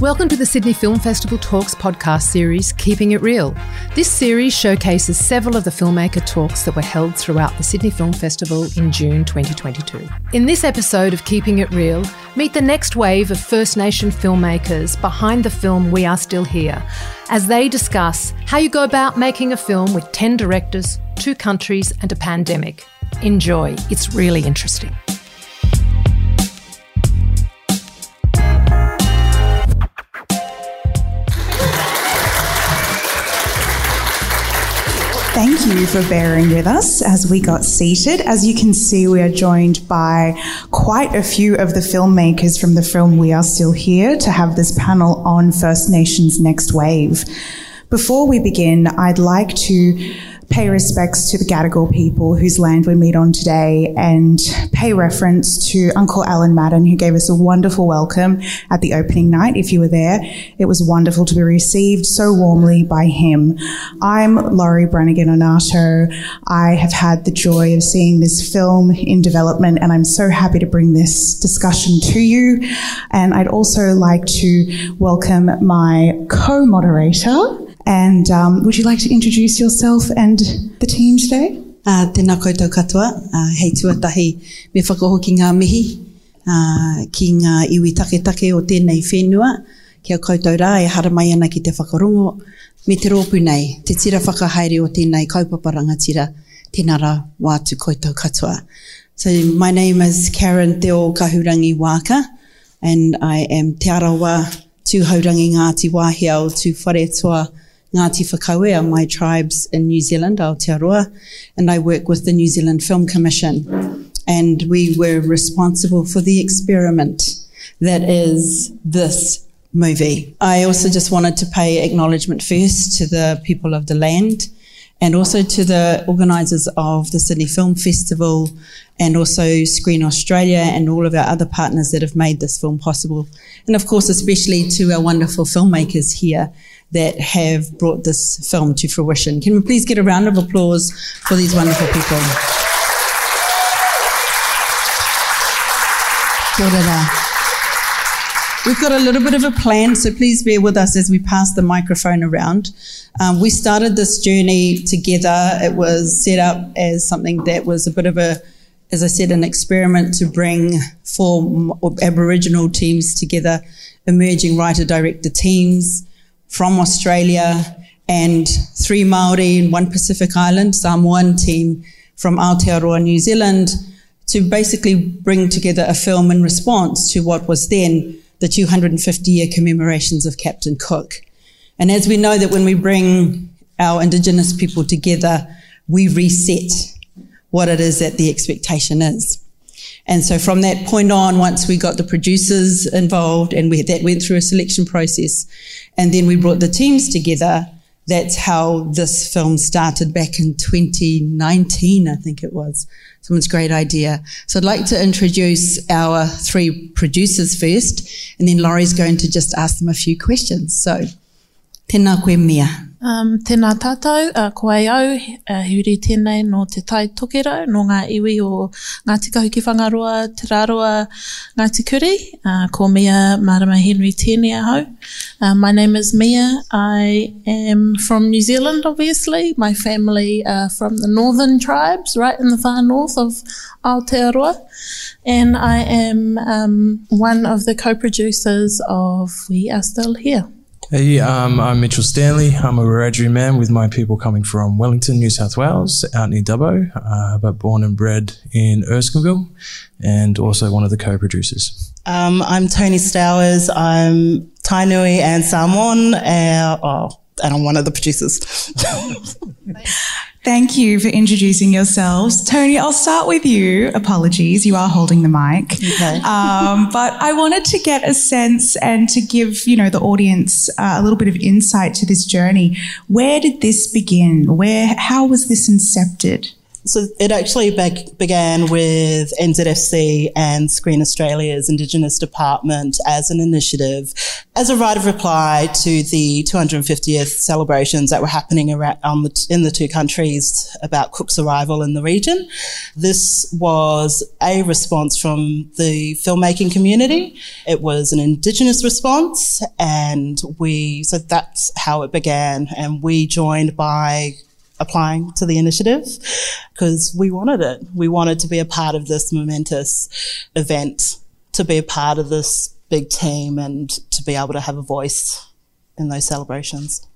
Welcome to the Sydney Film Festival Talks podcast series, Keeping It Real. This series showcases several of the filmmaker talks that were held throughout the Sydney Film Festival in June 2022. In this episode of Keeping It Real, meet the next wave of First Nation filmmakers behind the film We Are Still Here as they discuss how you go about making a film with 10 directors, two countries, and a pandemic. Enjoy, it's really interesting. Thank you for bearing with us as we got seated. As you can see, we are joined by quite a few of the filmmakers from the film We Are Still Here to have this panel on First Nations Next Wave. Before we begin, I'd like to pay respects to the Gadigal people whose land we meet on today and pay reference to Uncle Alan Madden, who gave us a wonderful welcome at the opening night. If you were there, it was wonderful to be received so warmly by him. I'm Laurie Brannigan Onato. I have had the joy of seeing this film in development and I'm so happy to bring this discussion to you. And I'd also like to welcome my co-moderator, and um, would you like to introduce yourself and the team today? Uh, tēnā koutou katoa, uh, hei tuatahi me whakahoki ngā mihi. Uh, ki ngā iwi take take o tēnei whenua, kia koutou rā e hara mai ana ki te whakarongo, me te rōpu nei, te tira whakahaere o tēnei kaupaparanga tira, tēnā rā wātu koutou katoa. So my name is Karen Te o Kahurangi Waaka, and I am Te Arawa Tūhaurangi Ngāti Wāhiao Tū Whare Ngāti Whakauea, my tribes in New Zealand, Aotearoa, and I work with the New Zealand Film Commission. And we were responsible for the experiment that is this movie. I also just wanted to pay acknowledgement first to the people of the land and also to the organisers of the Sydney Film Festival and also Screen Australia and all of our other partners that have made this film possible. And of course, especially to our wonderful filmmakers here that have brought this film to fruition. Can we please get a round of applause for these wonderful people? We've got a little bit of a plan, so please bear with us as we pass the microphone around. Um, we started this journey together. It was set up as something that was a bit of a, as I said, an experiment to bring four Aboriginal teams together, emerging writer director teams, from Australia and three Maori and one Pacific Island Samoan team from Aotearoa, New Zealand, to basically bring together a film in response to what was then the 250 year commemorations of Captain Cook. And as we know that when we bring our Indigenous people together, we reset what it is that the expectation is. And so from that point on, once we got the producers involved and we, that went through a selection process, and then we brought the teams together, that's how this film started back in 2019, I think it was. Someone's great idea. So I'd like to introduce our three producers first, and then Laurie's going to just ask them a few questions. So, tēnā koe mea. Um, tēnā tātou, uh, ko ai au, uh, huri tēnei no te tai tokerau, no ngā iwi o ngā tika huki whangaroa, te raroa, ngā tikuri, uh, ko Mia Marama Henry tēnei ahau. Uh, my name is Mia. I am from New Zealand, obviously. My family are from the northern tribes, right in the far north of Aotearoa. And I am um, one of the co-producers of We Are Still Here. Hey, um, I'm Mitchell Stanley. I'm a Wiradjuri man with my people coming from Wellington, New South Wales, out near Dubbo, uh, but born and bred in Erskineville, and also one of the co-producers. Um, I'm Toni Stowers. I'm Tainui and Samoan, uh, oh, and I'm one of the producers. Thank you for introducing yourselves. Toni, I'll start with you. Apologies, you are holding the mic. Okay. Um, but I wanted to get a sense and to give, you know, the audience uh, a little bit of insight to this journey. Where did this begin? Where, how was this incepted? So it actually be- began with NZFC and Screen Australia's Indigenous Department as an initiative, as a right of reply to the 250th celebrations that were happening around um, the, in the two countries about Cook's arrival in the region. This was a response from the filmmaking community. It was an Indigenous response, and we so that's how it began. And we joined by applying to the initiative because we wanted it. We wanted to be a part of this momentous event, to be a part of this big team and to be able to have a voice in those celebrations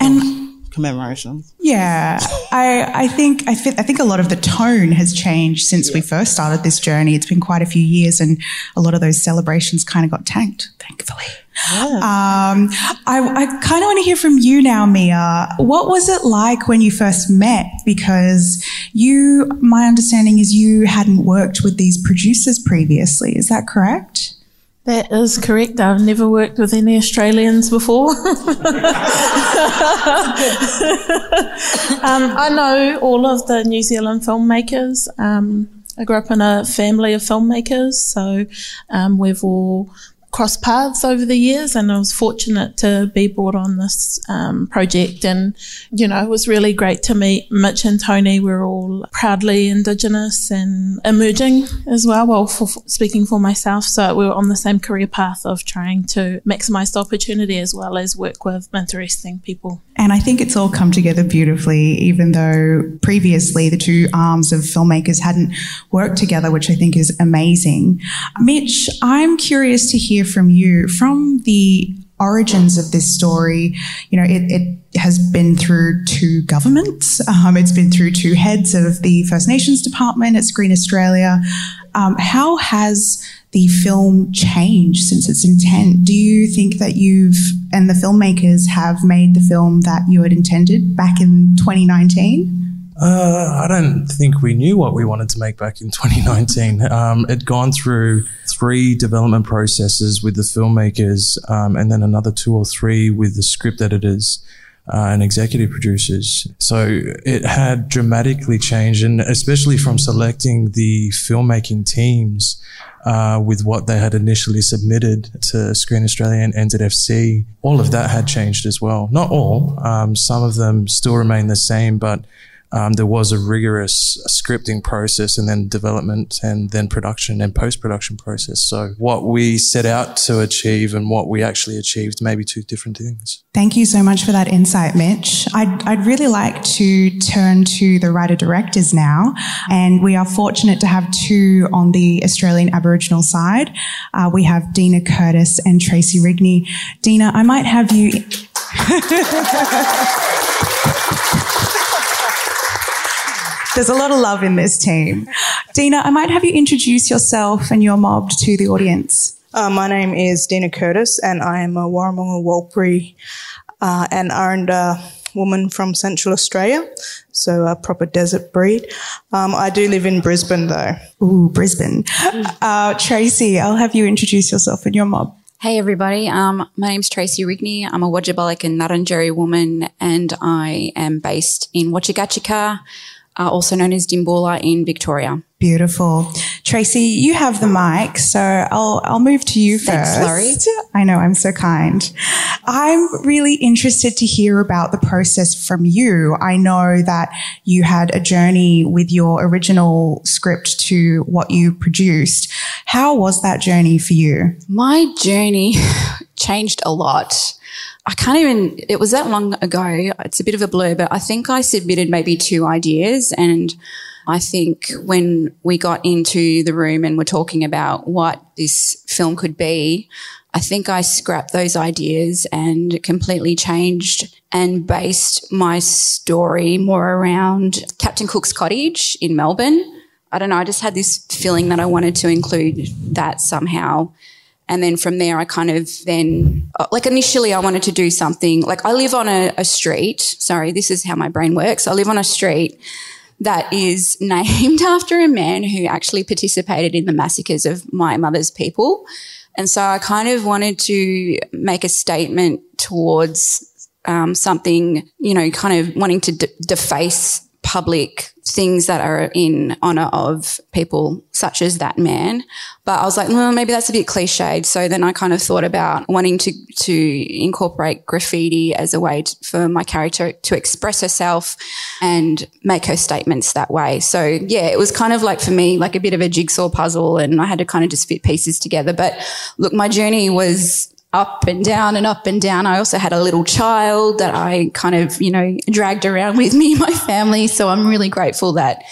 and commemorations. Yeah, I, I think I, I think a lot of the tone has changed since yeah. we first started this journey. It's been quite a few years, and a lot of those celebrations kind of got tanked, thankfully. Yeah. Um, I, I kind of want to hear from you now, Mia. What was it like when you first met? Because you, my understanding is you hadn't worked with these producers previously. Is that correct? That is correct. I've never worked with any Australians before. um, I know all of the New Zealand filmmakers. Um, I grew up in a family of filmmakers, so um, we've all crossed paths over the years and I was fortunate to be brought on this um, project. And you know it was really great to meet Mitch and Toni. We're all proudly indigenous and emerging as well well for, speaking for myself. So we were on the same career path of trying to maximize the opportunity as well as work with interesting people. And I think it's all come together beautifully even though previously the two arms of filmmakers hadn't worked together which I think is amazing. Mitch I'm curious to hear hear from you from the origins of this story. You know, it, it has been through two governments. Um, it's been through two heads of the First Nations Department at Screen Australia. Um, how has the film changed since its intent? Do you think that you've and the filmmakers have made the film that you had intended back in 2019? Uh, I don't think we knew what we wanted to make back in 2019. Um, it'd gone through three development processes with the filmmakers, um, and then another two or three with the script editors. Uh, and executive producers. So it had dramatically changed, and especially from selecting the filmmaking teams uh, with what they had initially submitted to Screen Australia and NZFC, all of that had changed as well. Not all, um, some of them still remain the same, but um, there was a rigorous scripting process and then development and then production and post production process. So what we set out to achieve and what we actually achieved may be two different things. Thank you so much for that insight, Mitch. I'd, I'd really like to turn to the writer directors now. And we are fortunate to have two on the Australian Aboriginal side. Uh, we have Dena Curtis and Tracey Rigney. Dena, I might have you. There's a lot of love in this team. Dena, I might have you introduce yourself and your mob to the audience. Uh, my name is Dena Curtis, and I am a Warramunga Warlpiri uh, and Aranda woman from Central Australia, so a proper desert breed. Um, I do live in Brisbane, though. Ooh, Brisbane. Uh, Tracey, I'll have you introduce yourself and your mob. Hey everybody, um, my name's Tracey Rigney. I'm a Wotjobaluk and Ngarrindjeri woman and I am based in Wachigachika, uh, also known as Dimboola in Victoria. Beautiful. Tracey, you have the mic, so I'll, I'll move to you Thanks, first. Laurie. I know, I'm so kind. I'm really interested to hear about the process from you. I know that you had a journey with your original script to what you produced. How was that journey for you? My journey changed a lot. I can't even, it was that long ago. It's a bit of a blur, but I think I submitted maybe two ideas. And I think when we got into the room and were talking about what this film could be, I think I scrapped those ideas and completely changed and based my story more around Captain Cook's cottage in Melbourne. I don't know. I just had this feeling that I wanted to include that somehow and then from there, I kind of then, uh, like initially, I wanted to do something like I live on a, a street. Sorry, this is how my brain works. I live on a street that is named after a man who actually participated in the massacres of my mother's people. And so I kind of wanted to make a statement towards um, something, you know, kind of wanting to de- deface public things that are in honor of people such as that man. But I was like, well, maybe that's a bit cliched. So then I kind of thought about wanting to, to incorporate graffiti as a way to, for my character to express herself and make her statements that way. So yeah, it was kind of like for me, like a bit of a jigsaw puzzle and I had to kind of just fit pieces together. But look, my journey was up and down and up and down. I also had a little child that I kind of, you know, dragged around with me, my family. So I'm really grateful that,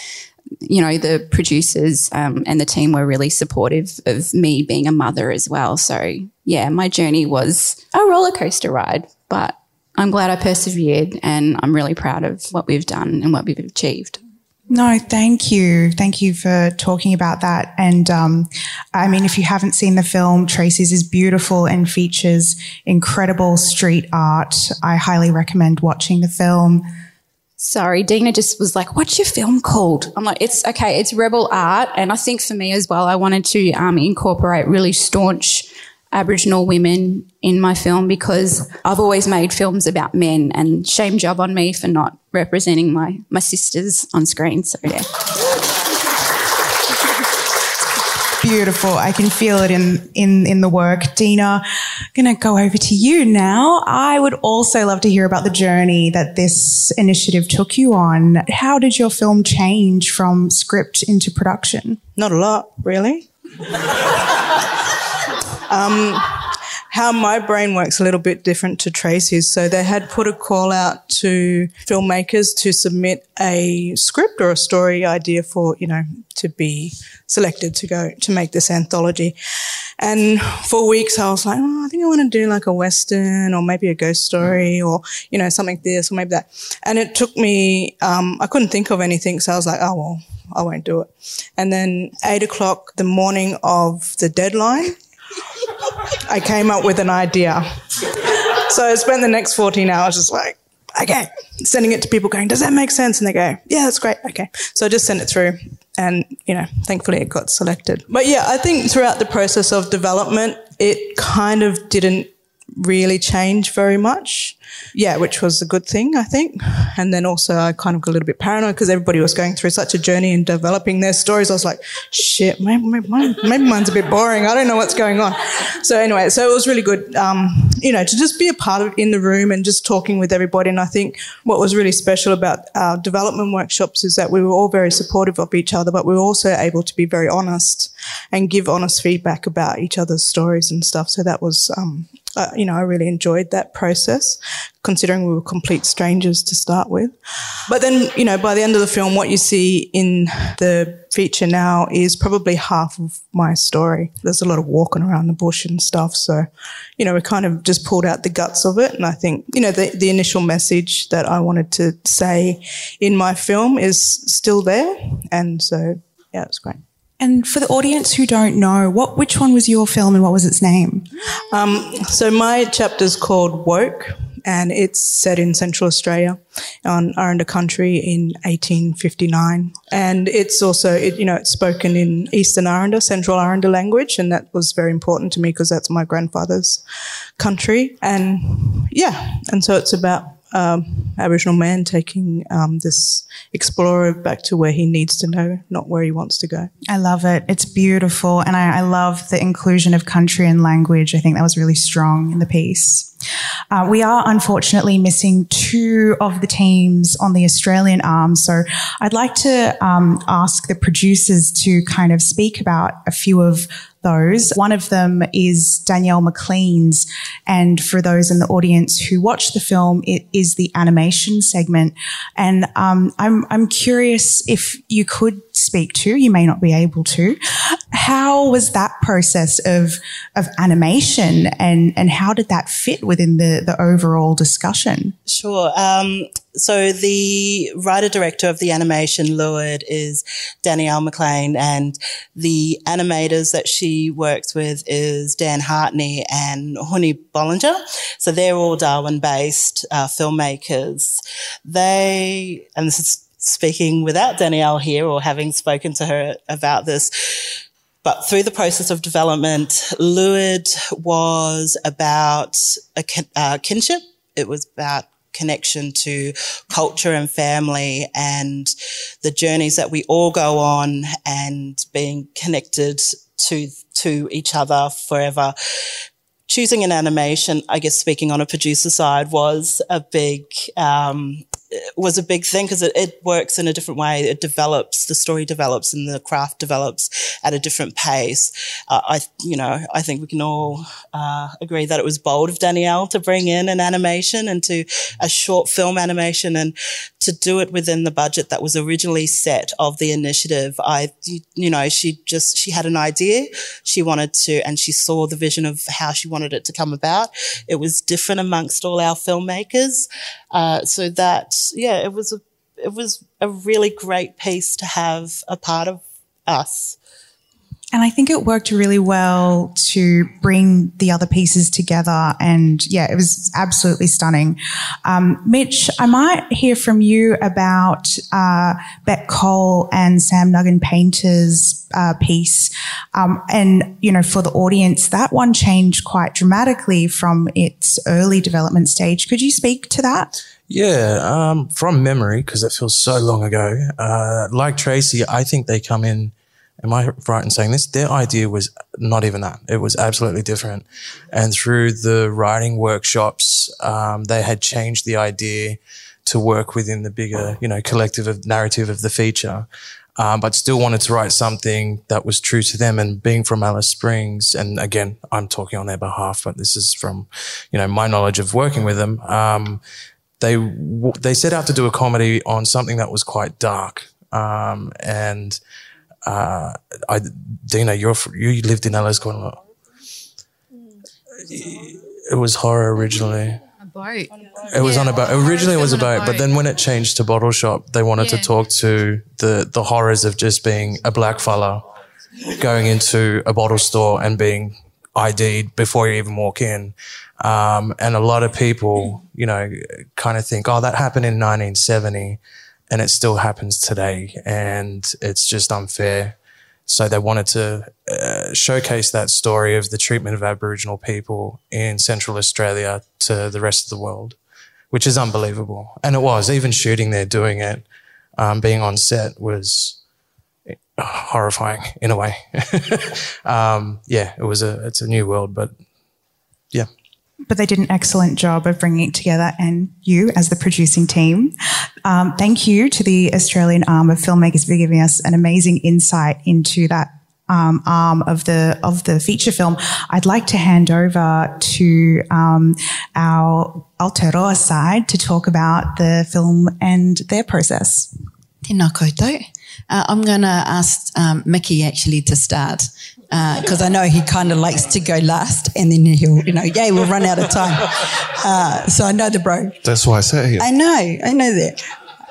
you know, the producers um, and the team were really supportive of me being a mother as well. So yeah, my journey was a roller coaster ride, but I'm glad I persevered and I'm really proud of what we've done and what we've achieved. No, thank you. Thank you for talking about that. And um, I mean, if you haven't seen the film, Tracey's is beautiful and features incredible street art. I highly recommend watching the film. Sorry, Dena just was like, "What's your film called?" I'm like, "It's okay. It's Rebel Art." And I think for me as well, I wanted to um, incorporate really staunch Aboriginal women in my film because I've always made films about men and shame job on me for not representing my, my sisters on screen. So yeah. Beautiful. I can feel it in, in, in the work. Dena, I'm going to go over to you now. I would also love to hear about the journey that this initiative took you on. How did your film change from script into production? Not a lot, really. Um, how my brain works a little bit different to Tracey's. So they had put a call out to filmmakers to submit a script or a story idea for, you know, to be selected to go to make this anthology. And for weeks I was like, oh, I think I want to do like a Western or maybe a ghost story or, you know, something this or maybe that. And it took me, um, I couldn't think of anything. So I was like, oh, well, I won't do it. And then eight o'clock the morning of the deadline, I came up with an idea. So I spent the next 14 hours just like, okay, sending it to people going, does that make sense? And they go, yeah, that's great. Okay. So I just sent it through and, you know, thankfully it got selected. But yeah, I think throughout the process of development, it kind of didn't really change very much yeah, which was a good thing, I think. And then also I kind of got a little bit paranoid because everybody was going through such a journey and developing their stories. I was like, shit, maybe, maybe, maybe mine's a bit boring. I don't know what's going on. So anyway, so it was really good, um, you know, to just be a part of in the room and just talking with everybody. And I think what was really special about our development workshops is that we were all very supportive of each other, but we were also able to be very honest and give honest feedback about each other's stories and stuff. So that was, um, uh, you know, I really enjoyed that process, considering we were complete strangers to start with. But then, you know, by the end of the film, what you see in the feature now is probably half of my story. There's a lot of walking around the bush and stuff. So, you know, we kind of just pulled out the guts of it. And I think, you know, the, the initial message that I wanted to say in my film is still there. And so, yeah, it's great. And for the audience who don't know, what which one was your film and what was its name? Um, so my chapter is called Woke, and it's set in Central Australia on Aranda Country in 1859. And it's also, it, you know, it's spoken in Eastern Aranda, Central Aranda language, and that was very important to me because that's my grandfather's country. And yeah, and so it's about um, Aboriginal man taking um, this explorer back to where he needs to know, not where he wants to go. I love it. It's beautiful. And I, I love the inclusion of country and language. I think that was really strong in the piece. Uh, we are unfortunately missing two of the teams on the Australian arm. So I'd like to um, ask the producers to kind of speak about a few of those. One of them is Danielle MacLean's. And for those in the audience who watch the film, it is the animation segment. And um, I'm, I'm curious if you could speak to, you may not be able to, how was that process of, of animation and, and how did that fit within the, the overall discussion? Sure. Um, so the writer director of the animation Luid is Danielle MacLean and the animators that she works with is Dan Hartney and Huni Bollinger. So they're all Darwin based uh, filmmakers. They, and this is speaking without Danielle here or having spoken to her about this, but through the process of development, Luid was about a uh, kinship. It was about connection to culture and family and the journeys that we all go on and being connected to to each other forever choosing an animation, I guess speaking on a producer side was a big, um, was a big thing because it, it, works in a different way. It develops, the story develops and the craft develops at a different pace. Uh, I, you know, I think we can all uh, agree that it was bold of Danielle to bring in an animation and to a short film animation and to do it within the budget that was originally set of the initiative. I, you know, she just, she had an idea. She wanted to, and she saw the vision of how she wanted it to come about. It was different amongst all our filmmakers. Uh, so that, yeah, it was a, it was a really great piece to have a part of us. And I think it worked really well to bring the other pieces together. And yeah, it was absolutely stunning. Um, Mitch, I might hear from you about uh, Beck Cole and Sam Nuggin Paynter's uh, piece. Um, and, you know, for the audience, that one changed quite dramatically from its early development stage. Could you speak to that? Yeah, um, from memory, because it feels so long ago. Uh, like Tracey, I think they come in Am I right in saying this? Their idea was not even that. It was absolutely different. And through the writing workshops, um, they had changed the idea to work within the bigger, you know, collective of narrative of the feature. Um, but still wanted to write something that was true to them. And being from Alice Springs, and again, I'm talking on their behalf, but this is from, you know, my knowledge of working with them. Um, they they set out to do a comedy on something that was quite dark, um, and uh, I, Dena, you're you lived in a lot. It was horror originally. A boat. It was on a boat. Originally, it was a boat, but then when it changed to bottle shop, they wanted to talk to the the horrors of just being a black fella going into a bottle store and being ID'd before you even walk in. Um, and a lot of people, you know, kind of think, oh, that happened in 1970 and it still happens today. And it's just unfair. So they wanted to uh, showcase that story of the treatment of Aboriginal people in Central Australia to the rest of the world, which is unbelievable. And it was, even shooting there, doing it, um, being on set was horrifying in a way. um, yeah, it was a, it's a new world, but but they did an excellent job of bringing it together and you as the producing team. Um, thank you to the Australian arm of filmmakers for giving us an amazing insight into that um, arm of the of the feature film. I'd like to hand over to um, our Aotearoa side to talk about the film and their process. Tēnā koutou. Uh, I'm going to ask um, Mickey actually to start because uh, I know he kind of likes to go last and then he'll, you know, yeah, we'll run out of time. Uh, so I know the bro. That's why I sat here. I know, I know that.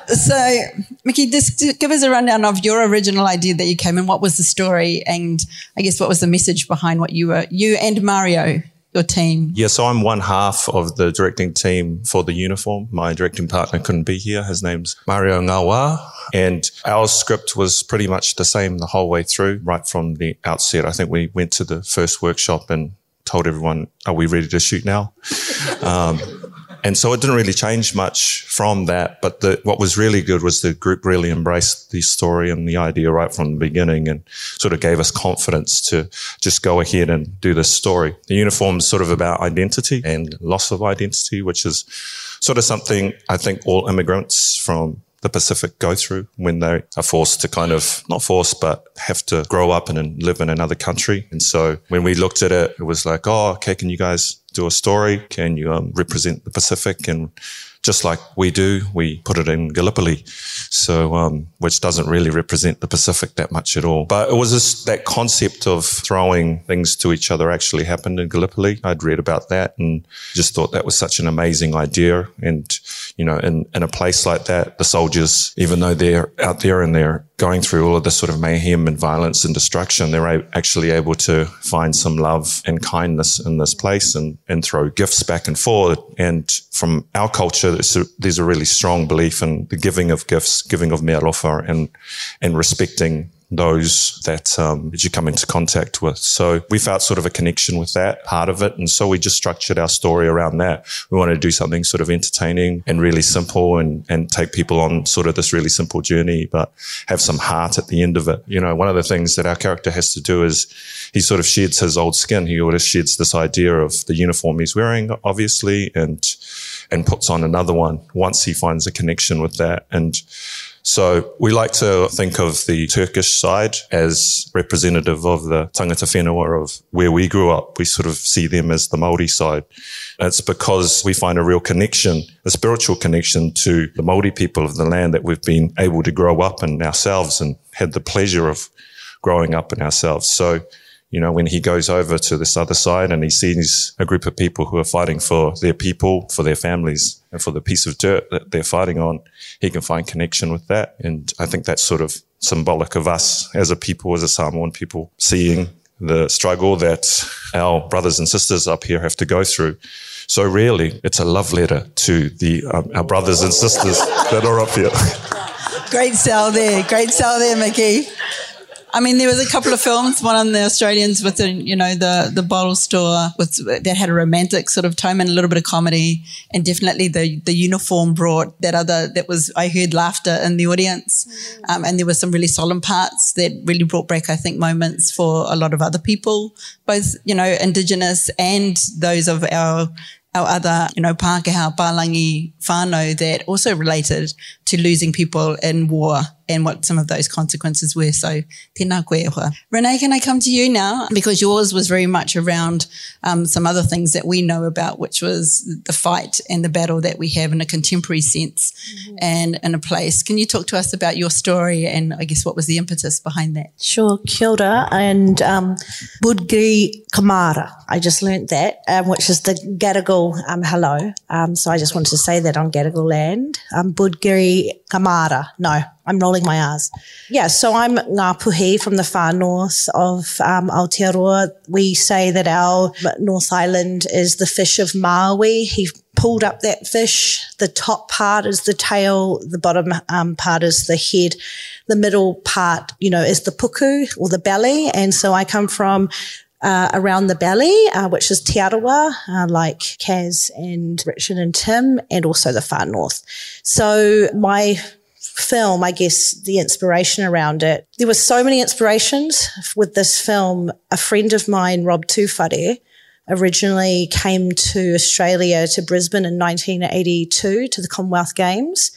So, Mickey, just give us a rundown of your original idea that you came and what was the story and I guess what was the message behind what you were, you and Mario your team? Yeah, so I'm one half of the directing team for the uniform. My directing partner couldn't be here. His name's Mario Gaoa. And our script was pretty much the same the whole way through, right from the outset. I think we went to the first workshop and told everyone, are we ready to shoot now? Um, and so it didn't really change much from that. But the, what was really good was the group really embraced the story and the idea right from the beginning and sort of gave us confidence to just go ahead and do this story. The uniform is sort of about identity and loss of identity, which is sort of something I think all immigrants from the Pacific go through when they are forced to kind of, not forced, but have to grow up and live in another country. And so when we looked at it, it was like, oh, okay, can you guys do a story? Can you um, represent the Pacific? And just like we do, we put it in Gallipoli. So, um, which doesn't really represent the Pacific that much at all. But it was just that concept of throwing things to each other actually happened in Gallipoli. I'd read about that and just thought that was such an amazing idea. And, you know, in, in a place like that, the soldiers, even though they're out there and they're going through all of this sort of mayhem and violence and destruction, they're actually able to find some love and kindness in this place and, and throw gifts back and forth. And from our culture, there's a, there's a really strong belief in the giving of gifts, giving of me and, and respecting those that, um, you come into contact with. So we felt sort of a connection with that part of it. And so we just structured our story around that. We wanted to do something sort of entertaining and really simple and, and take people on sort of this really simple journey, but have some heart at the end of it. You know, one of the things that our character has to do is he sort of sheds his old skin. He sort of sheds this idea of the uniform he's wearing, obviously, and, and puts on another one once he finds a connection with that. And so we like to think of the Turkish side as representative of the tangata whenua of where we grew up. We sort of see them as the Māori side. it's because we find a real connection, a spiritual connection to the Māori people of the land that we've been able to grow up in ourselves and had the pleasure of growing up in ourselves. So you know, when he goes over to this other side and he sees a group of people who are fighting for their people, for their families, and for the piece of dirt that they're fighting on, he can find connection with that. And I think that's sort of symbolic of us as a people, as a Samoan people, seeing the struggle that our brothers and sisters up here have to go through. So really, it's a love letter to the um, our brothers and sisters that are up here. Great sell there. Great sell there, Mickey. I mean, there was a couple of films, one on the Australians with the, you know, the, the bottle store with, that had a romantic sort of tone and a little bit of comedy. And definitely the, the uniform brought that other, that was, I heard laughter in the audience. Um, and there were some really solemn parts that really brought back, I think, moments for a lot of other people, both, you know, Indigenous and those of our our other, you know, Pākehā, Palangi, whānau that also related to losing people in war and what some of those consequences were. So, tēnā koe hoa. Renae, can I come to you now? Because yours was very much around um, some other things that we know about, which was the fight and the battle that we have in a contemporary sense mm-hmm. and in a place. Can you talk to us about your story and I guess what was the impetus behind that? Sure, kia ora, and um, Kamara. I just learnt that, um, which is the Gadigal um, hello. Um, so I just wanted to say that on Gadigal land. Um, Budgiri Kamara. No, I'm rolling my R's. Yeah, so I'm Ngāpuhi from the far north of um, Aotearoa. We say that our North Island is the fish of Maui. He pulled up that fish. The top part is the tail, the bottom um, part is the head. The middle part, you know, is the puku or the belly. And so I come from uh, around the belly, uh, which is Te Arawa, uh, like Kaz and Richard and Tim, and also the far north. So my film, I guess the inspiration around it, there were so many inspirations with this film. A friend of mine, Rob Tuwhare, originally came to Australia, to Brisbane in 1982 to the Commonwealth Games.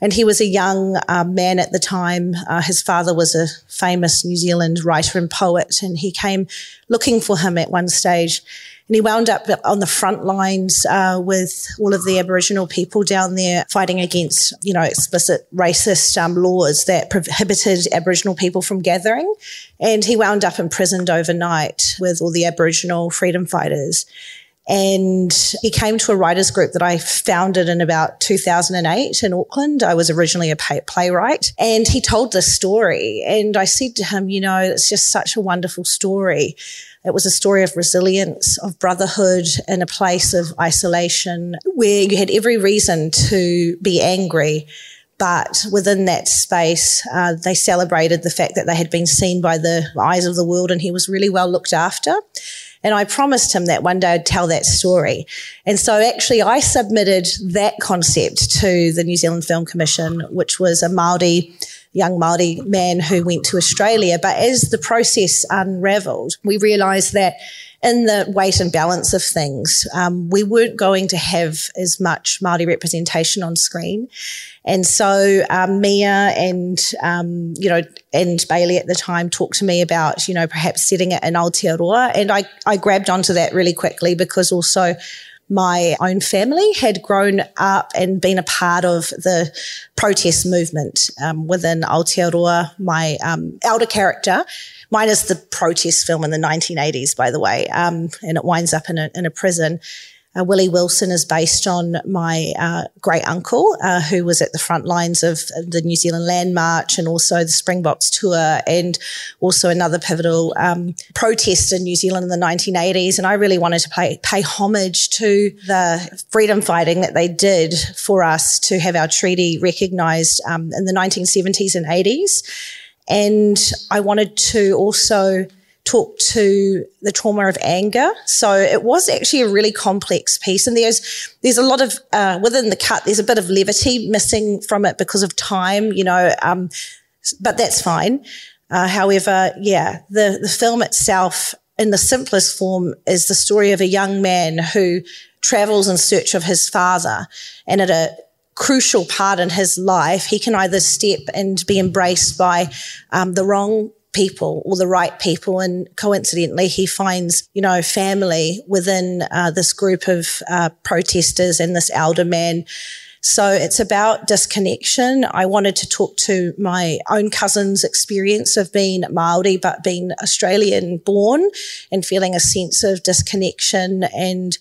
And he was a young uh, man at the time. Uh, his father was a famous New Zealand writer and poet, and he came looking for him at one stage. And he wound up on the front lines uh, with all of the Aboriginal people down there fighting against, you know, explicit racist um, laws that prohibited Aboriginal people from gathering. And he wound up imprisoned overnight with all the Aboriginal freedom fighters. And he came to a writers group that I founded in about 2008 in Auckland. I was originally a playwright and he told this story. And I said to him, you know, it's just such a wonderful story. It was a story of resilience, of brotherhood in a place of isolation where you had every reason to be angry. But within that space, uh, they celebrated the fact that they had been seen by the eyes of the world and he was really well looked after. And I promised him that one day I'd tell that story. And so actually I submitted that concept to the New Zealand Film Commission, which was a Māori young Māori man who went to Australia. But as the process unraveled, we realized that in the weight and balance of things, um, we weren't going to have as much Māori representation on screen. And so um, Mia and, um, you know, and Bailey at the time talked to me about, you know, perhaps setting it in Aotearoa. And I, I grabbed onto that really quickly because also my own family had grown up and been a part of the protest movement um, within Aotearoa. My um, elder character, mine is the protest film in the 1980s, by the way, um, and it winds up in a, in a prison. Uh, Willie Wilson is based on my uh, great uncle, uh, who was at the front lines of the New Zealand Land March and also the Springboks tour, and also another pivotal um, protest in New Zealand in the 1980s. And I really wanted to pay, pay homage to the freedom fighting that they did for us to have our treaty recognised um, in the 1970s and 80s. And I wanted to also talk to the trauma of anger. So it was actually a really complex piece. And there's, there's a lot of, uh, within the cut, there's a bit of levity missing from it because of time, you know, um, but that's fine. Uh, however, yeah, the, the film itself in the simplest form is the story of a young man who travels in search of his father and at a crucial part in his life, he can either step and be embraced by um, the wrong people or the right people. And coincidentally, he finds, you know, family within uh, this group of uh, protesters and this elder man. So it's about disconnection. I wanted to talk to my own cousin's experience of being Maori, but being Australian born and feeling a sense of disconnection and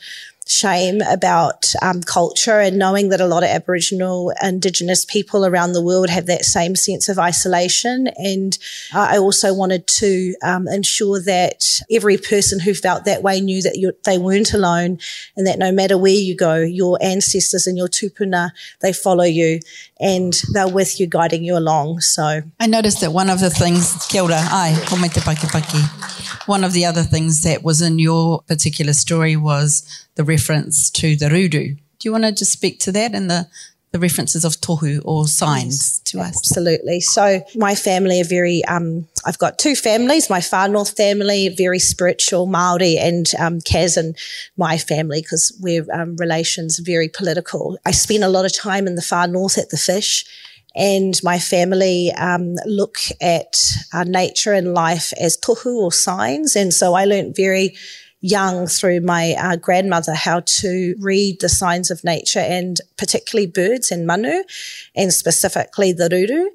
shame about um, culture and knowing that a lot of Aboriginal Indigenous people around the world have that same sense of isolation. And I also wanted to um, ensure that every person who felt that way knew that they weren't alone and that no matter where you go, your ancestors and your tupuna, they follow you and they're with you, guiding you along. So I noticed that one of the things, kia ora, ai. One of the other things that was in your particular story was the reference to the ruru. Do you want to just speak to that and the, the references of tohu or signs to us? Absolutely. So my family are very, um, I've got two families, my far north family, very spiritual Māori and um, Kaz and my family because we're um, relations very political. I spend a lot of time in the far north at the fish and my family um, look at uh, nature and life as tohu or signs. And so I learned very young through my uh, grandmother how to read the signs of nature and particularly birds and manu and specifically the ruru.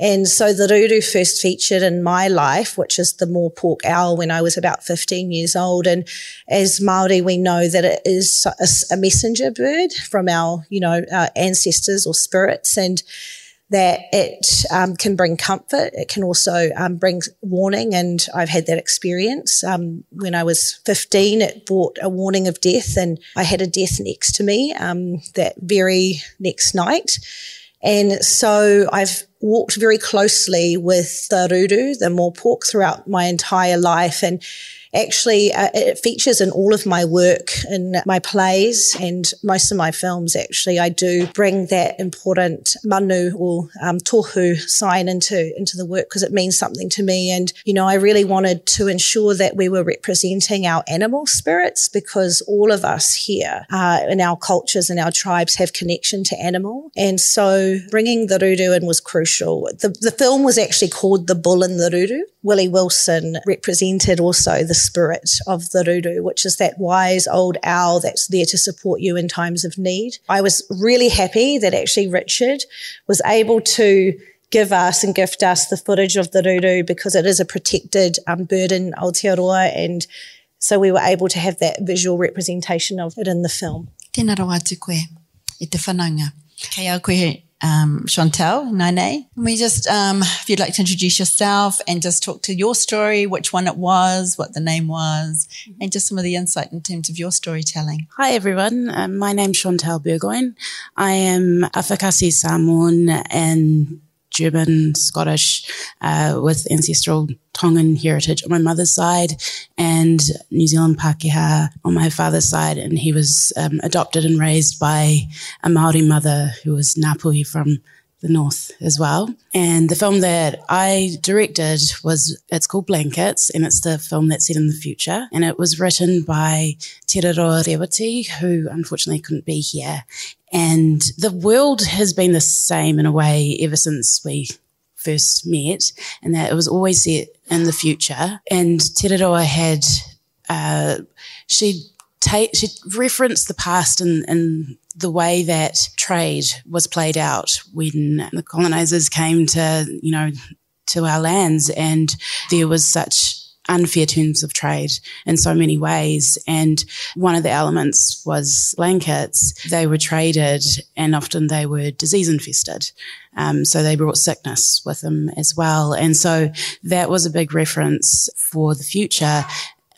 And so the ruru first featured in my life, which is the morepork owl when I was about 15 years old. And as Maori, we know that it is a, messenger bird from our, you know, our ancestors or spirits. And that it um, can bring comfort. It can also um, bring warning, and I've had that experience. Um, when I was 15, it brought a warning of death, and I had a death next to me um, that very next night. And so I've walked very closely with the ruru, the morepork, throughout my entire life, and actually uh, it features in all of my work in my plays and most of my films actually. I do bring that important manu or um, tohu sign into into the work because it means something to me. And you know i really wanted to ensure that we were representing our animal spirits because all of us here uh, in our cultures and our tribes have connection to animal. And so bringing the ruru in was crucial. The, the film was actually called the bull and the ruru willie wilson represented also the spirit of the ruru, which is that wise old owl that's there to support you in times of need. I was really happy that actually Richard was able to give us and gift us the footage of the ruru because it is a protected um, bird in Aotearoa and so we were able to have that visual representation of it in the film. Tēnā koe, te whanaunga. Kei au koe um, Chantelle, Nane. We just, um, if you'd like to introduce yourself and just talk to your story, which one it was, what the name was, mm-hmm. and just some of the insight in terms of your storytelling. Hi, everyone. Um, my name's Chantelle Burgoyne. I am Afakasi Samoan and German, Scottish, uh, with ancestral Tongan heritage on my mother's side and New Zealand Pākehā on my father's side. And he was um, adopted and raised by a Maori mother who was Ngāpuhi from the north as well. And the film that I directed was, it's called Blankets and it's the film that's set in the future. And it was written by Te Raroa Rewati, who unfortunately couldn't be here. And the world has been the same in a way ever since we first met and that it was always set in the future. And Te Raroa had, uh, she take, she referenced the past and the way that trade was played out when the colonizers came to, you know, to our lands and there was such unfair terms of trade in so many ways. And one of the elements was blankets. They were traded and often they were disease infested. Um, so they brought sickness with them as well. And so that was a big reference for the future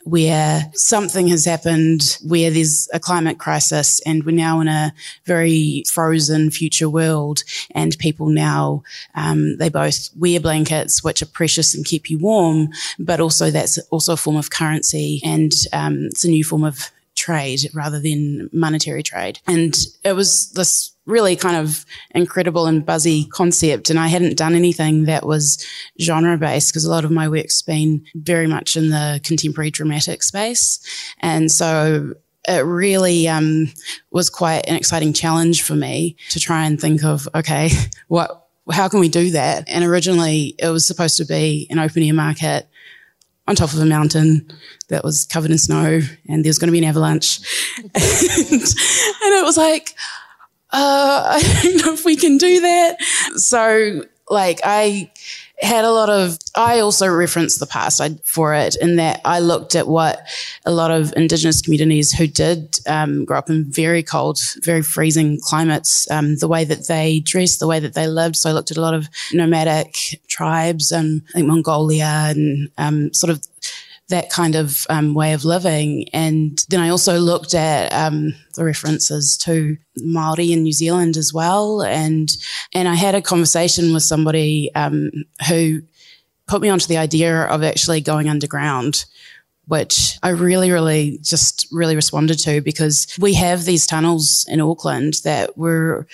where something has happened where there's a climate crisis and we're now in a very frozen future world and people now um, they both wear blankets which are precious and keep you warm but also that's also a form of currency and um, it's a new form of trade rather than monetary trade. And it was this really kind of incredible and buzzy concept. And I hadn't done anything that was genre based because a lot of my work's been very much in the contemporary dramatic space. And so it really um, was quite an exciting challenge for me to try and think of, okay, what, how can we do that? And originally it was supposed to be an open air market on top of a mountain that was covered in snow and there was going to be an avalanche. and, and it was like, uh, I don't know if we can do that. So, like, I had a lot of, I also referenced the past for it in that I looked at what a lot of Indigenous communities who did um, grow up in very cold, very freezing climates, um, the way that they dressed, the way that they lived. So I looked at a lot of nomadic tribes and I think Mongolia and um, sort of that kind of um, way of living. And then I also looked at um, the references to Maori in New Zealand as well. And and I had a conversation with somebody um, who put me onto the idea of actually going underground. Which I really, really just really responded to because we have these tunnels in Auckland that were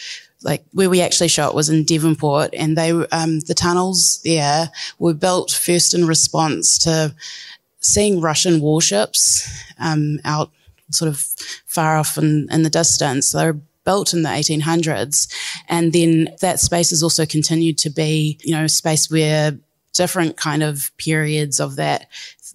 like where we actually shot was in Devonport, and they um, the tunnels there were built first in response to seeing Russian warships um, out sort of far off in, in the distance. They're built in the 1800s. And then that space has also continued to be, you know, a space where different kind of periods of that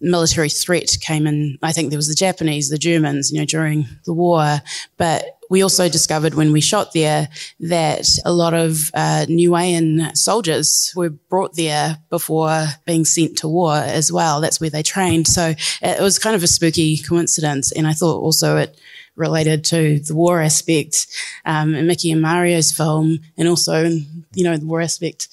military threat came in. I think there was the Japanese, the Germans, you know, during the war, but we also discovered when we shot there that a lot of uh, Niuean soldiers were brought there before being sent to war as well. That's where they trained. So it was kind of a spooky coincidence. And I thought also it related to the war aspect um, in Mickey and Mario's film, and also, you know, the war aspect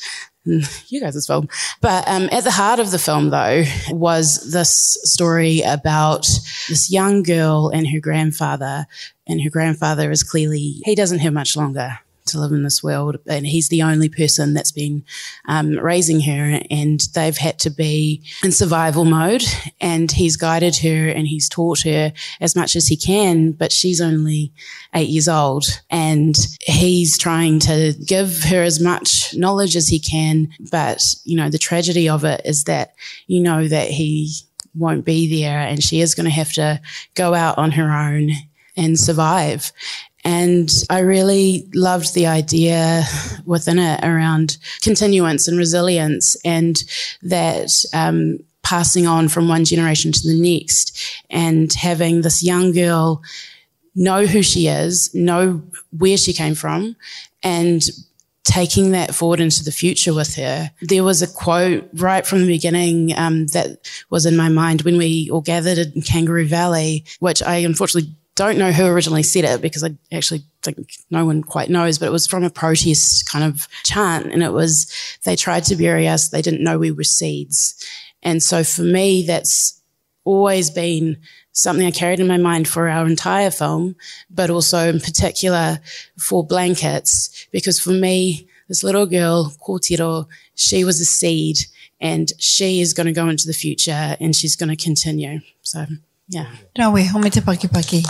you guys' film. But um, at the heart of the film, though, was this story about this young girl and her grandfather. And her grandfather is clearly, he doesn't have much longer to live in this world. And he's the only person that's been um, raising her, and they've had to be in survival mode. And he's guided her and he's taught her as much as he can, but she's only eight years old. And he's trying to give her as much knowledge as he can. But, you know, the tragedy of it is that you know that he won't be there and she is going to have to go out on her own and survive. And I really loved the idea within it around continuance and resilience and that um, passing on from one generation to the next and having this young girl know who she is, know where she came from, and taking that forward into the future with her. There was a quote right from the beginning um, that was in my mind when we all gathered in Kangaroo Valley, which I unfortunately don't know who originally said it because I actually think no one quite knows, but it was from a protest kind of chant. And it was, they tried to bury us. They didn't know we were seeds. And so for me, that's always been something I carried in my mind for our entire film, but also in particular for blankets, because for me, this little girl, Kōtiro, she was a seed and she is going to go into the future and she's going to continue. So yeah. Rawe, home te paki paki.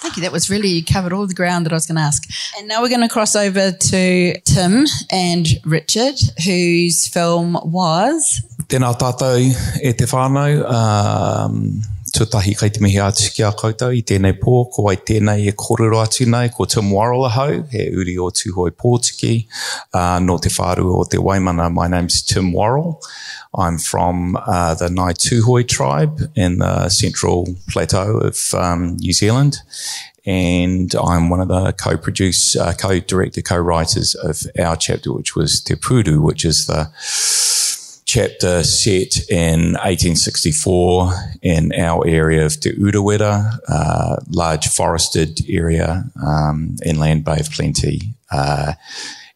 Thank you. That was really, you covered all the ground that I was going to ask. And now we're going to cross over to Tim and Richard, whose film was. Tēnā tātou e te whānau. Um, tutahi kai te mihi atu ki a koutou i tēnei pō, ko ai tēnei e korero atu nei, ko Tim Worrell ahau, he uri o Tūhoe Pōtiki, uh, no te whāru o te Waimana. My name's Tim Worrell. I'm from uh, the Ngai Tūhoe tribe in the central plateau of um, New Zealand. And I'm one of the co-produce, uh, co-director, co-writers of our chapter, which was Te Puru, which is the chapter set in 1864 in our area of Te Urewera, uh, large forested area, um, inland bay of plenty. Uh,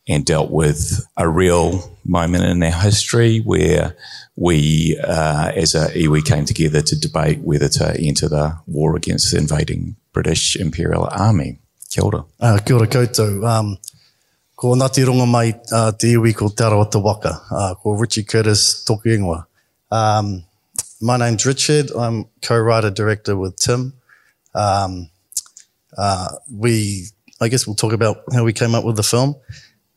and dealt with a real moment in our history where we, uh, as a iwi, came together to debate whether to enter the war against the invading British Imperial Army. Kia ora. Uh, kia ora koutou. Um, ko Ngāti Ronga mai uh, te iwi ko Te Arawa Te Waka, uh, ko Richie Curtis toku ingoa. Um, my name's Richard. I'm co-writer director with Tim. Um, uh, we, I guess we'll talk about how we came up with the film.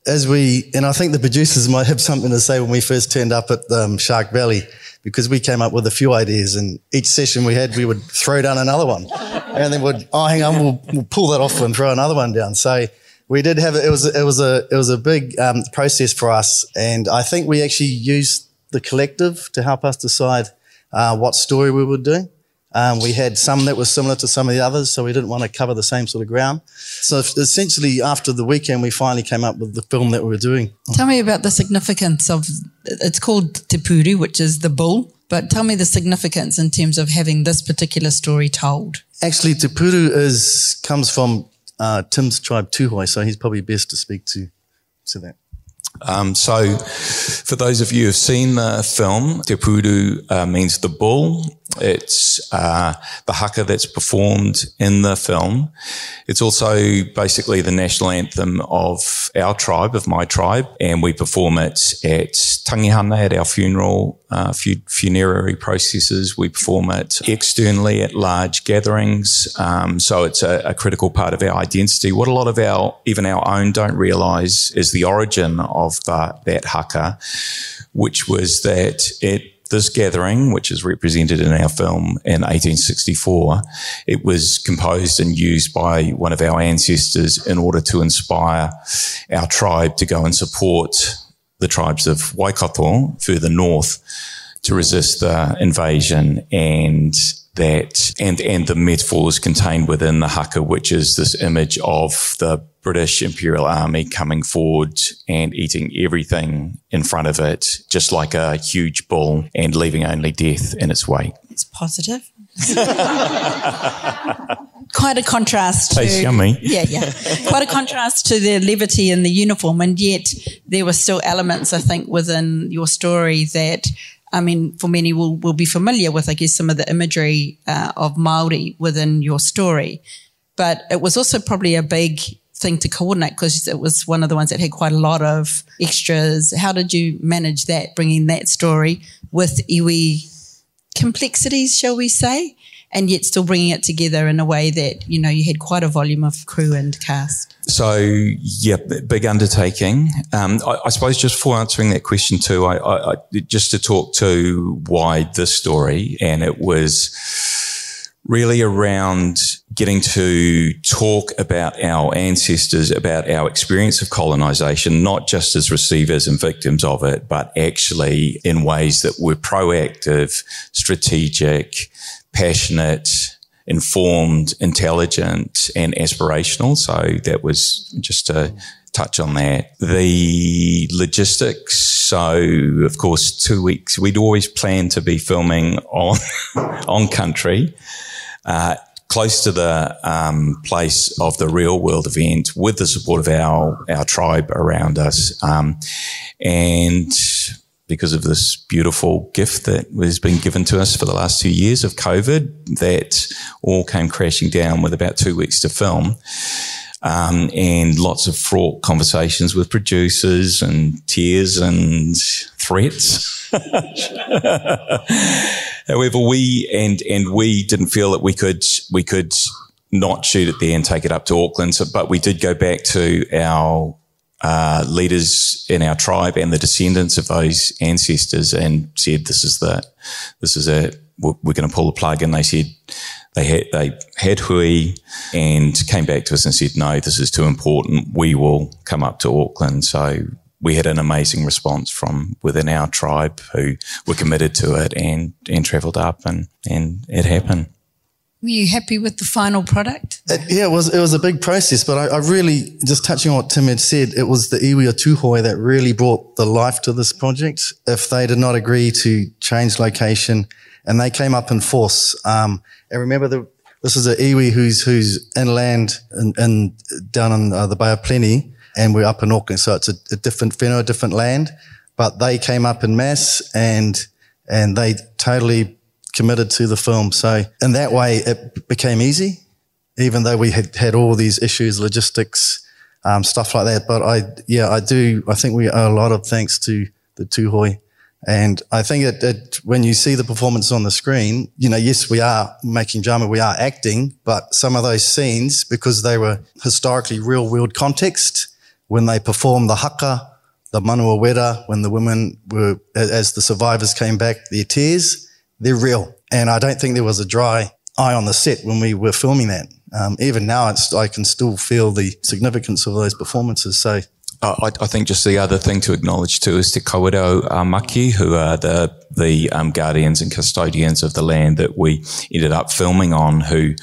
As we, and I think the producers might have something to say when we first turned up at um, Shark Valley, because we came up with a few ideas and each session we had, we would throw down another one and then we would, oh, hang on, we'll, we'll pull that off and throw another one down. So we did have, it was, it was a, it was a big um, process for us. And I think we actually used the collective to help us decide uh, what story we would do. Um, we had some that were similar to some of the others, so we didn't want to cover the same sort of ground. So essentially, after the weekend, we finally came up with the film that we were doing. Tell me about the significance of it's called Te Puru, which is the bull. But tell me the significance in terms of having this particular story told. Actually, Te Puru is comes from uh, Tim's tribe Tuhoe, so he's probably best to speak to to that. Um, so, for those of you who've seen the film, Te Puru uh, means the bull. It's uh, the haka that's performed in the film. It's also basically the national anthem of our tribe, of my tribe, and we perform it at tangihanga at our funeral uh, funerary processes. We perform it externally at large gatherings. Um, so it's a, a, critical part of our identity. What a lot of our, even our own, don't realise is the origin of the, that haka, which was that it this gathering, which is represented in our film in 1864, it was composed and used by one of our ancestors in order to inspire our tribe to go and support the tribes of Waikato further north to resist the invasion and that and and the metaphors contained within the haka, which is this image of the British Imperial Army coming forward and eating everything in front of it, just like a huge bull, and leaving only death in its wake. It's positive. Quite a contrast to Tastes yummy. Yeah, yeah. Quite a contrast to the levity in the uniform, and yet there were still elements, I think, within your story that I mean, for many will, will be familiar with, I guess, some of the imagery uh, of Maori within your story. But it was also probably a big thing to coordinate because it was one of the ones that had quite a lot of extras. How did you manage that, bringing that story with iwi complexities, shall we say, and yet still bringing it together in a way that, you know, you had quite a volume of crew and cast? So, yeah, big undertaking. Um, I, I, suppose just for answering that question too, I, I, just to talk to why this story, and it was really around getting to talk about our ancestors, about our experience of colonization, not just as receivers and victims of it, but actually in ways that were proactive, strategic, passionate, informed, intelligent, and aspirational. So that was just to touch on that. The logistics. So, of course, two weeks. We'd always planned to be filming on on country uh, close to the um, place of the real world event with the support of our, our tribe around us. Um, and because of this beautiful gift that has been given to us for the last two years of COVID, that all came crashing down with about two weeks to film. Um, and lots of fraught conversations with producers and tears and threats. However, we and and we didn't feel that we could we could not shoot it there and take it up to Auckland. So, but we did go back to our uh, leaders in our tribe and the descendants of those ancestors and said, "This is the this is a we're, we're going to pull the plug." And they said they had they had hui and came back to us and said, "No, this is too important. We will come up to Auckland." So we had an amazing response from within our tribe who were committed to it and, and travelled up and, and it happened. Were you happy with the final product? It, yeah, it was it was a big process, but I, I, really just touching on what Tim had said, it was the iwi Tuhoe that really brought the life to this project. If they did not agree to change location, and they came up in force, um, and remember the this is an iwi who's who's inland and in, in, down in uh, the Bay of Plenty, and we're up in Auckland, so it's a, a different whenua, a different land. But they came up in mass and and they totally committed to the film. So in that way, it became easy, even though we had had all these issues, logistics, um, stuff like that. But I, yeah, I do. I think we owe a lot of thanks to the Tuhoe. And I think that, that when you see the performance on the screen, you know, yes, we are making drama, we are acting, but some of those scenes, because they were historically real world context, when they performed the haka, the manawa wera, when the women were, as the survivors came back, their tears, they're real. And I don't think there was a dry eye on the set when we were filming that. Um, even now, I can still feel the significance of those performances. So I, I, think just the other thing to acknowledge too is Te Kawerau Maki, who are the the um, guardians and custodians of the land that we ended up filming on, who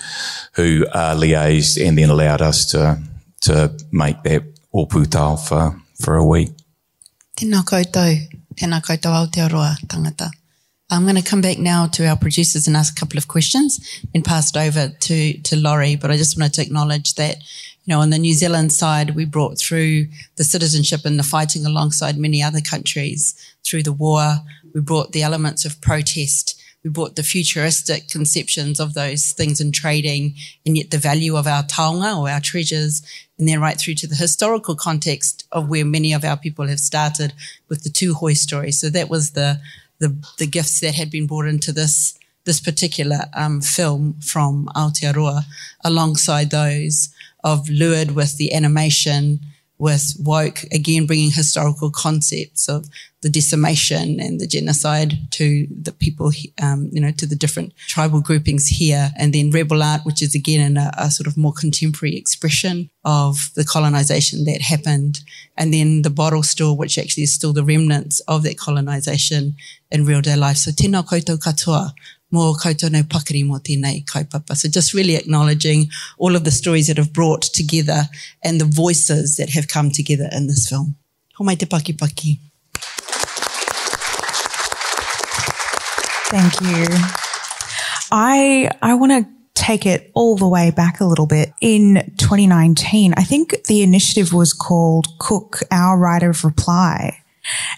who uh, liaised and then allowed us to to make that oputao for for a week. Tēnā koutou, tēnā koutou Aotearoa tangata. I'm going to come back now to our producers and ask a couple of questions and pass it over to, to Laurie. But I just wanted to acknowledge that, you know, on the New Zealand side, we brought through the citizenship and the fighting alongside many other countries through the war. We brought the elements of protest. We brought the futuristic conceptions of those things in trading and yet the value of our taonga or our treasures. And then right through to the historical context of where many of our people have started with the two Tuhoe story. So that was the, the, the gifts that had been brought into this this particular um, film from Aotearoa, alongside those of Lured with the animation, with Woke, again bringing historical concepts of the decimation and the genocide to the people, um, you know, to the different tribal groupings here. And then Rebel Art, which is again a, a sort of more contemporary expression of the colonization that happened. And then the bottle store, which actually is still the remnants of that colonization in real day life. So tēnā koutou katoa mō koutou nei pakari mō tēnei kaupapa. So just really acknowledging all of the stories that have brought together and the voices that have come together in this film. Ho mai te paki paki. Thank you. I I want to take it all the way back a little bit. In 2019, I think the initiative was called Cook, Our Right of Reply.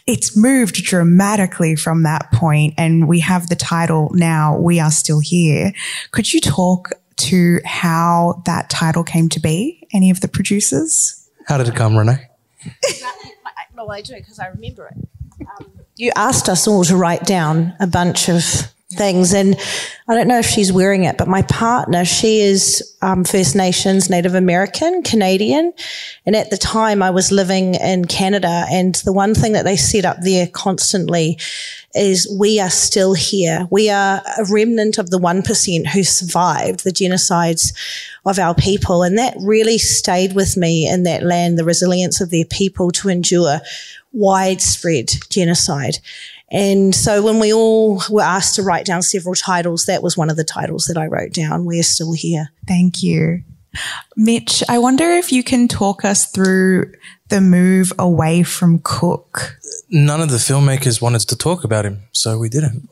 It's moved dramatically from that point, and we have the title now, We Are Still Here. Could you talk to how that title came to be? Any of the producers? How did it come, Renae? no, I do it because I remember it. Um, you asked us all to write down a bunch of things. And I don't know if she's wearing it, but my partner, she is um, First Nations, Native American, Canadian. And at the time I was living in Canada and the one thing that they set up there constantly is we are still here. We are a remnant of the 1% who survived the genocides of our people. And that really stayed with me in that land, the resilience of their people to endure widespread genocide. And so when we all were asked to write down several titles, that was one of the titles that I wrote down. We're still here. Thank you. Mitch, I wonder if you can talk us through the move away from Cook. None of the filmmakers wanted to talk about him, so we didn't.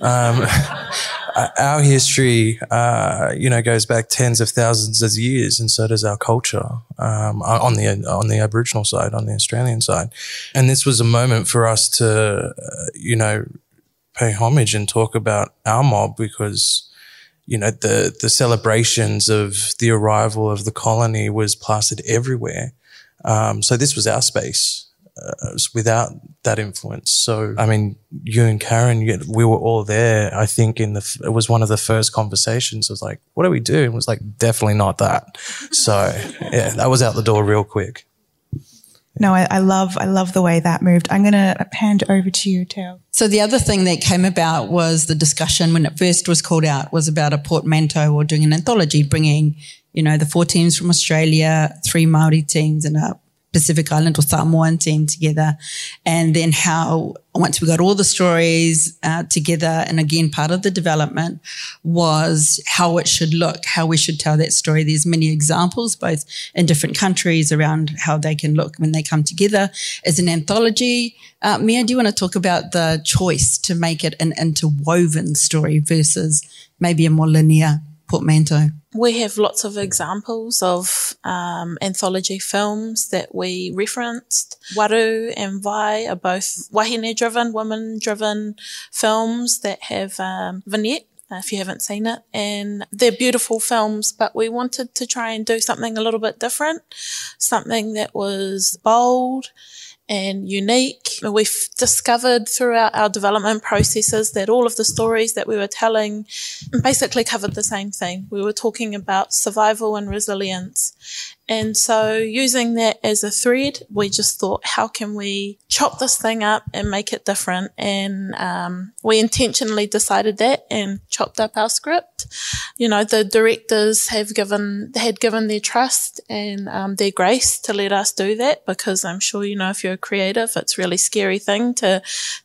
Um, our history, uh, you know, goes back tens of thousands of years, and so does our culture um, on the on the Aboriginal side, on the Australian side. And this was a moment for us to, uh, you know, pay homage and talk about our mob because, you know, the the celebrations of the arrival of the colony was plastered everywhere. Um, so this was our space uh, without that influence. So, I mean, you and Karen, we were all there. I think in the, it was one of the first conversations. Was like, what do we do? It was like, definitely not that. So yeah, that was out the door real quick. No, I, I, love, I love the way that moved. I'm going to hand over to you, Teo. So the other thing that came about was the discussion when it first was called out was about a portmanteau or doing an anthology, bringing, you know, the four teams from Australia, three Maori teams and a Pacific Island or Samoan team together. And then how, once we got all the stories uh, together, and again, part of the development was how it should look, how we should tell that story. There's many examples, both in different countries around how they can look when they come together as an anthology. Uh, Mia, do you want to talk about the choice to make it an interwoven story versus maybe a more linear portmanteau? We have lots of examples of um, anthology films that we referenced. Waru and Vai are both wahine driven, women driven films that have um, vignette if you haven't seen it. And they're beautiful films, but we wanted to try and do something a little bit different, something that was bold and unique. We've discovered throughout our development processes that all of the stories that we were telling basically covered the same thing. We were talking about survival and resilience. And so using that as a thread, we just thought, how can we chop this thing up and make it different? And um, we intentionally decided that and chopped up our script. You know, the directors have given had given their trust and um, their grace to let us do that because I'm sure you know if you're a creative, it's really scary thing to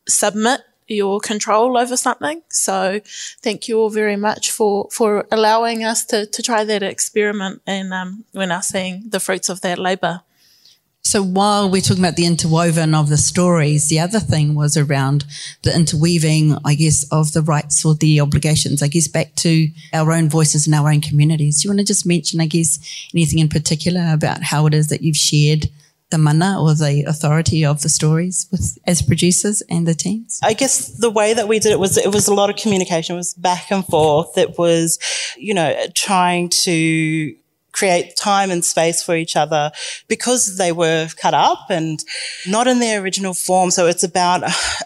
submit your control over something. So thank you all very much for, for allowing us to, to try that experiment and um, we're now seeing the fruits of that labour. So while we're talking about the interwoven of the stories, the other thing was around the interweaving, I guess, of the rights or the obligations, I guess, back to our own voices and our own communities. Do you want to just mention, I guess, anything in particular about how it is that you've shared the mana or the authority of the stories with as producers and the teams? I guess the way that we did it was it was a lot of communication, it was back and forth. It was, you know, trying to create time and space for each other because they were cut up and not in their original form. So it's about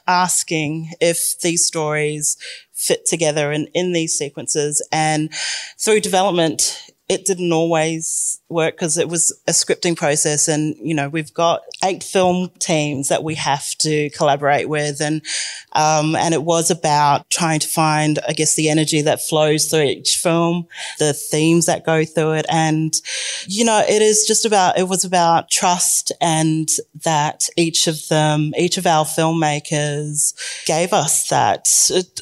asking if these stories fit together in, in these sequences and through development, it didn't always work because it was a scripting process and you know we've got eight film teams that we have to collaborate with and um, and it was about trying to find i guess the energy that flows through each film the themes that go through it. And you know it is just about it was about trust and that each of them each of our filmmakers gave us that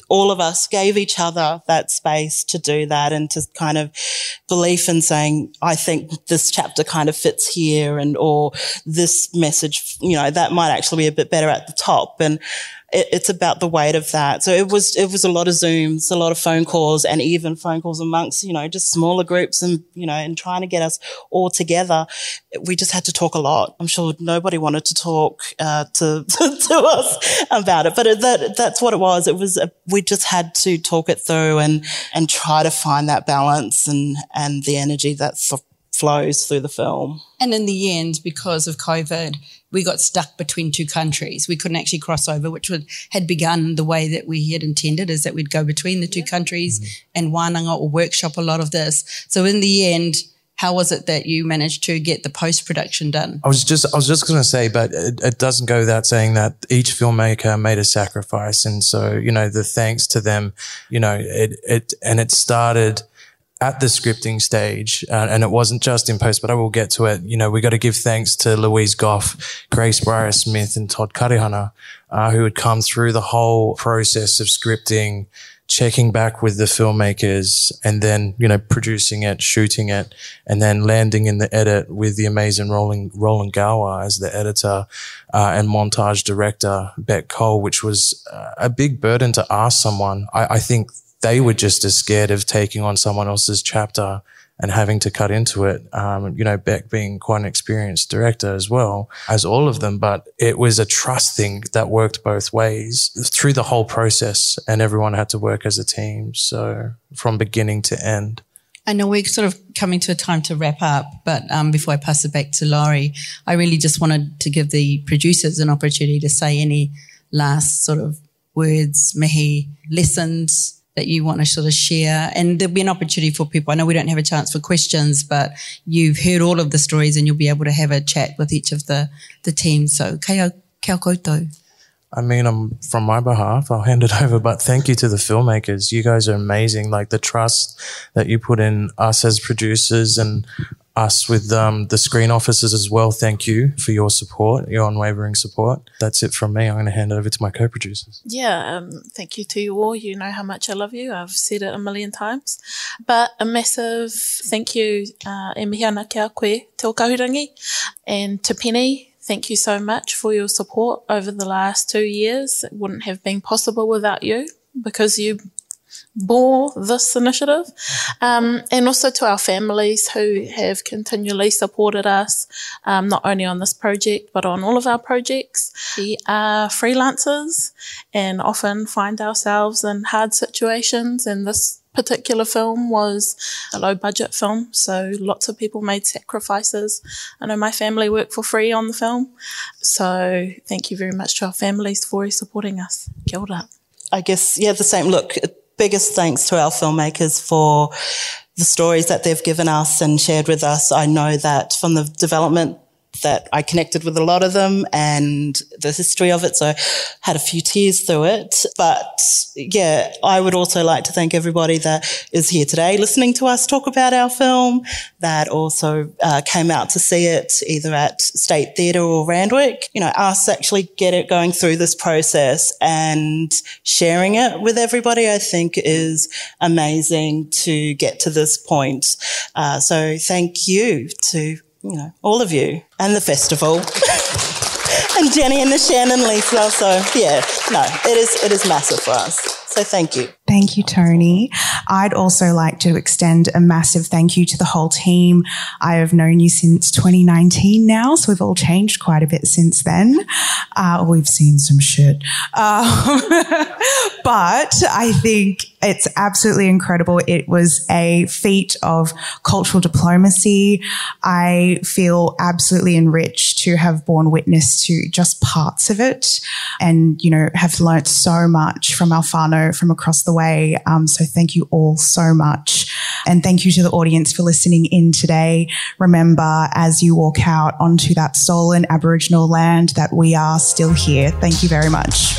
all of us gave each other that space to do that and to kind of in saying i think this chapter kind of fits here and, or this message, you know, that might actually be a bit better at the top. And it, it's about the weight of that. So it was, it was a lot of Zooms, a lot of phone calls and even phone calls amongst, you know, just smaller groups and, you know, and trying to get us all together. We just had to talk a lot. I'm sure nobody wanted to talk, uh, to, to, us about it, but it, that, that's what it was. It was, a, we just had to talk it through and, and try to find that balance and, and the energy that flows through the film. And in the end, because of COVID, we got stuck between two countries. We couldn't actually cross over, which would, had begun the way that we had intended, is that we'd go between the two yeah. countries mm-hmm. and wānanga or workshop a lot of this. So in the end, how was it that you managed to get the post production done? I was just I was just going to say, but it, it, doesn't go without saying that each filmmaker made a sacrifice, and so you know the thanks to them, you know it it and it started at the scripting stage, uh, and it wasn't just in post, but I will get to it. You know, we got to give thanks to Louise Goff, Grace Breyer Smith, and Todd Karehana, uh, who had come through the whole process of scripting, checking back with the filmmakers, and then you know producing it, shooting it, and then landing in the edit with the amazing Roland Roland Gawa as the editor uh, and montage director, Beck Cole, which was uh, a big burden to ask someone. I, I think they were just as scared of taking on someone else's chapter and having to cut into it. Um, you know, Beck being quite an experienced director as well as all of them, but it was a trust thing that worked both ways through the whole process and everyone had to work as a team. So from beginning to end. I know we're sort of coming to a time to wrap up, but um, before I pass it back to Laurie, I really just wanted to give the producers an opportunity to say any last sort of words, mihi, lessons, that you want to sort of share. And there'll be an opportunity for people. I know we don't have a chance for questions, but you've heard all of the stories and you'll be able to have a chat with each of the, the teams. So kia, kia koutou. I mean, I'm from my behalf, I'll hand it over, but thank you to the filmmakers. You guys are amazing. Like the trust that you put in us as producers and us with um, the screen officers as well. Thank you for your support, your unwavering support. That's it from me. I'm going to hand it over to my co-producers. Yeah, um, thank you to you all. You know how much I love you. I've said it a million times. But a massive thank you, uh, kia. And to Penny, thank you so much for your support over the last two years. It wouldn't have been possible without you because you bore this initiative. Um, and also to our families who have continually supported us, um, not only on this project, but on all of our projects. We are freelancers and often find ourselves in hard situations and this particular film was a low budget film, so lots of people made sacrifices. I know my family worked for free on the film, so thank you very much to our families for supporting us. Kia ora. I guess, yeah, the same. Look, biggest thanks to our filmmakers for the stories that they've given us and shared with us. I know that from the development that I connected with a lot of them and the history of it. So had a few tears through it. But yeah, I would also like to thank everybody that is here today listening to us talk about our film that also uh, came out to see it either at State Theatre or Randwick. You know, us actually get it going through this process and sharing it with everybody, I think is amazing to get to this point. Uh, so thank you to you know, all of you and the festival. and Jenny and the Shannon Lisa. So yeah, no, it is it is massive for us. So thank you. Thank you, Toni. I'd also like to extend a massive thank you to the whole team. I have known you since 2019 now, so we've all changed quite a bit since then. Uh, we've seen some shit. Um, but I think it's absolutely incredible. It was a feat of cultural diplomacy. I feel absolutely enriched to have borne witness to just parts of it and, you know, have learnt so much from Alfano from across the way. Um, so thank you all so much. And thank you to the audience for listening in today. Remember, as you walk out onto that stolen Aboriginal land, that we are still here. Thank you very much.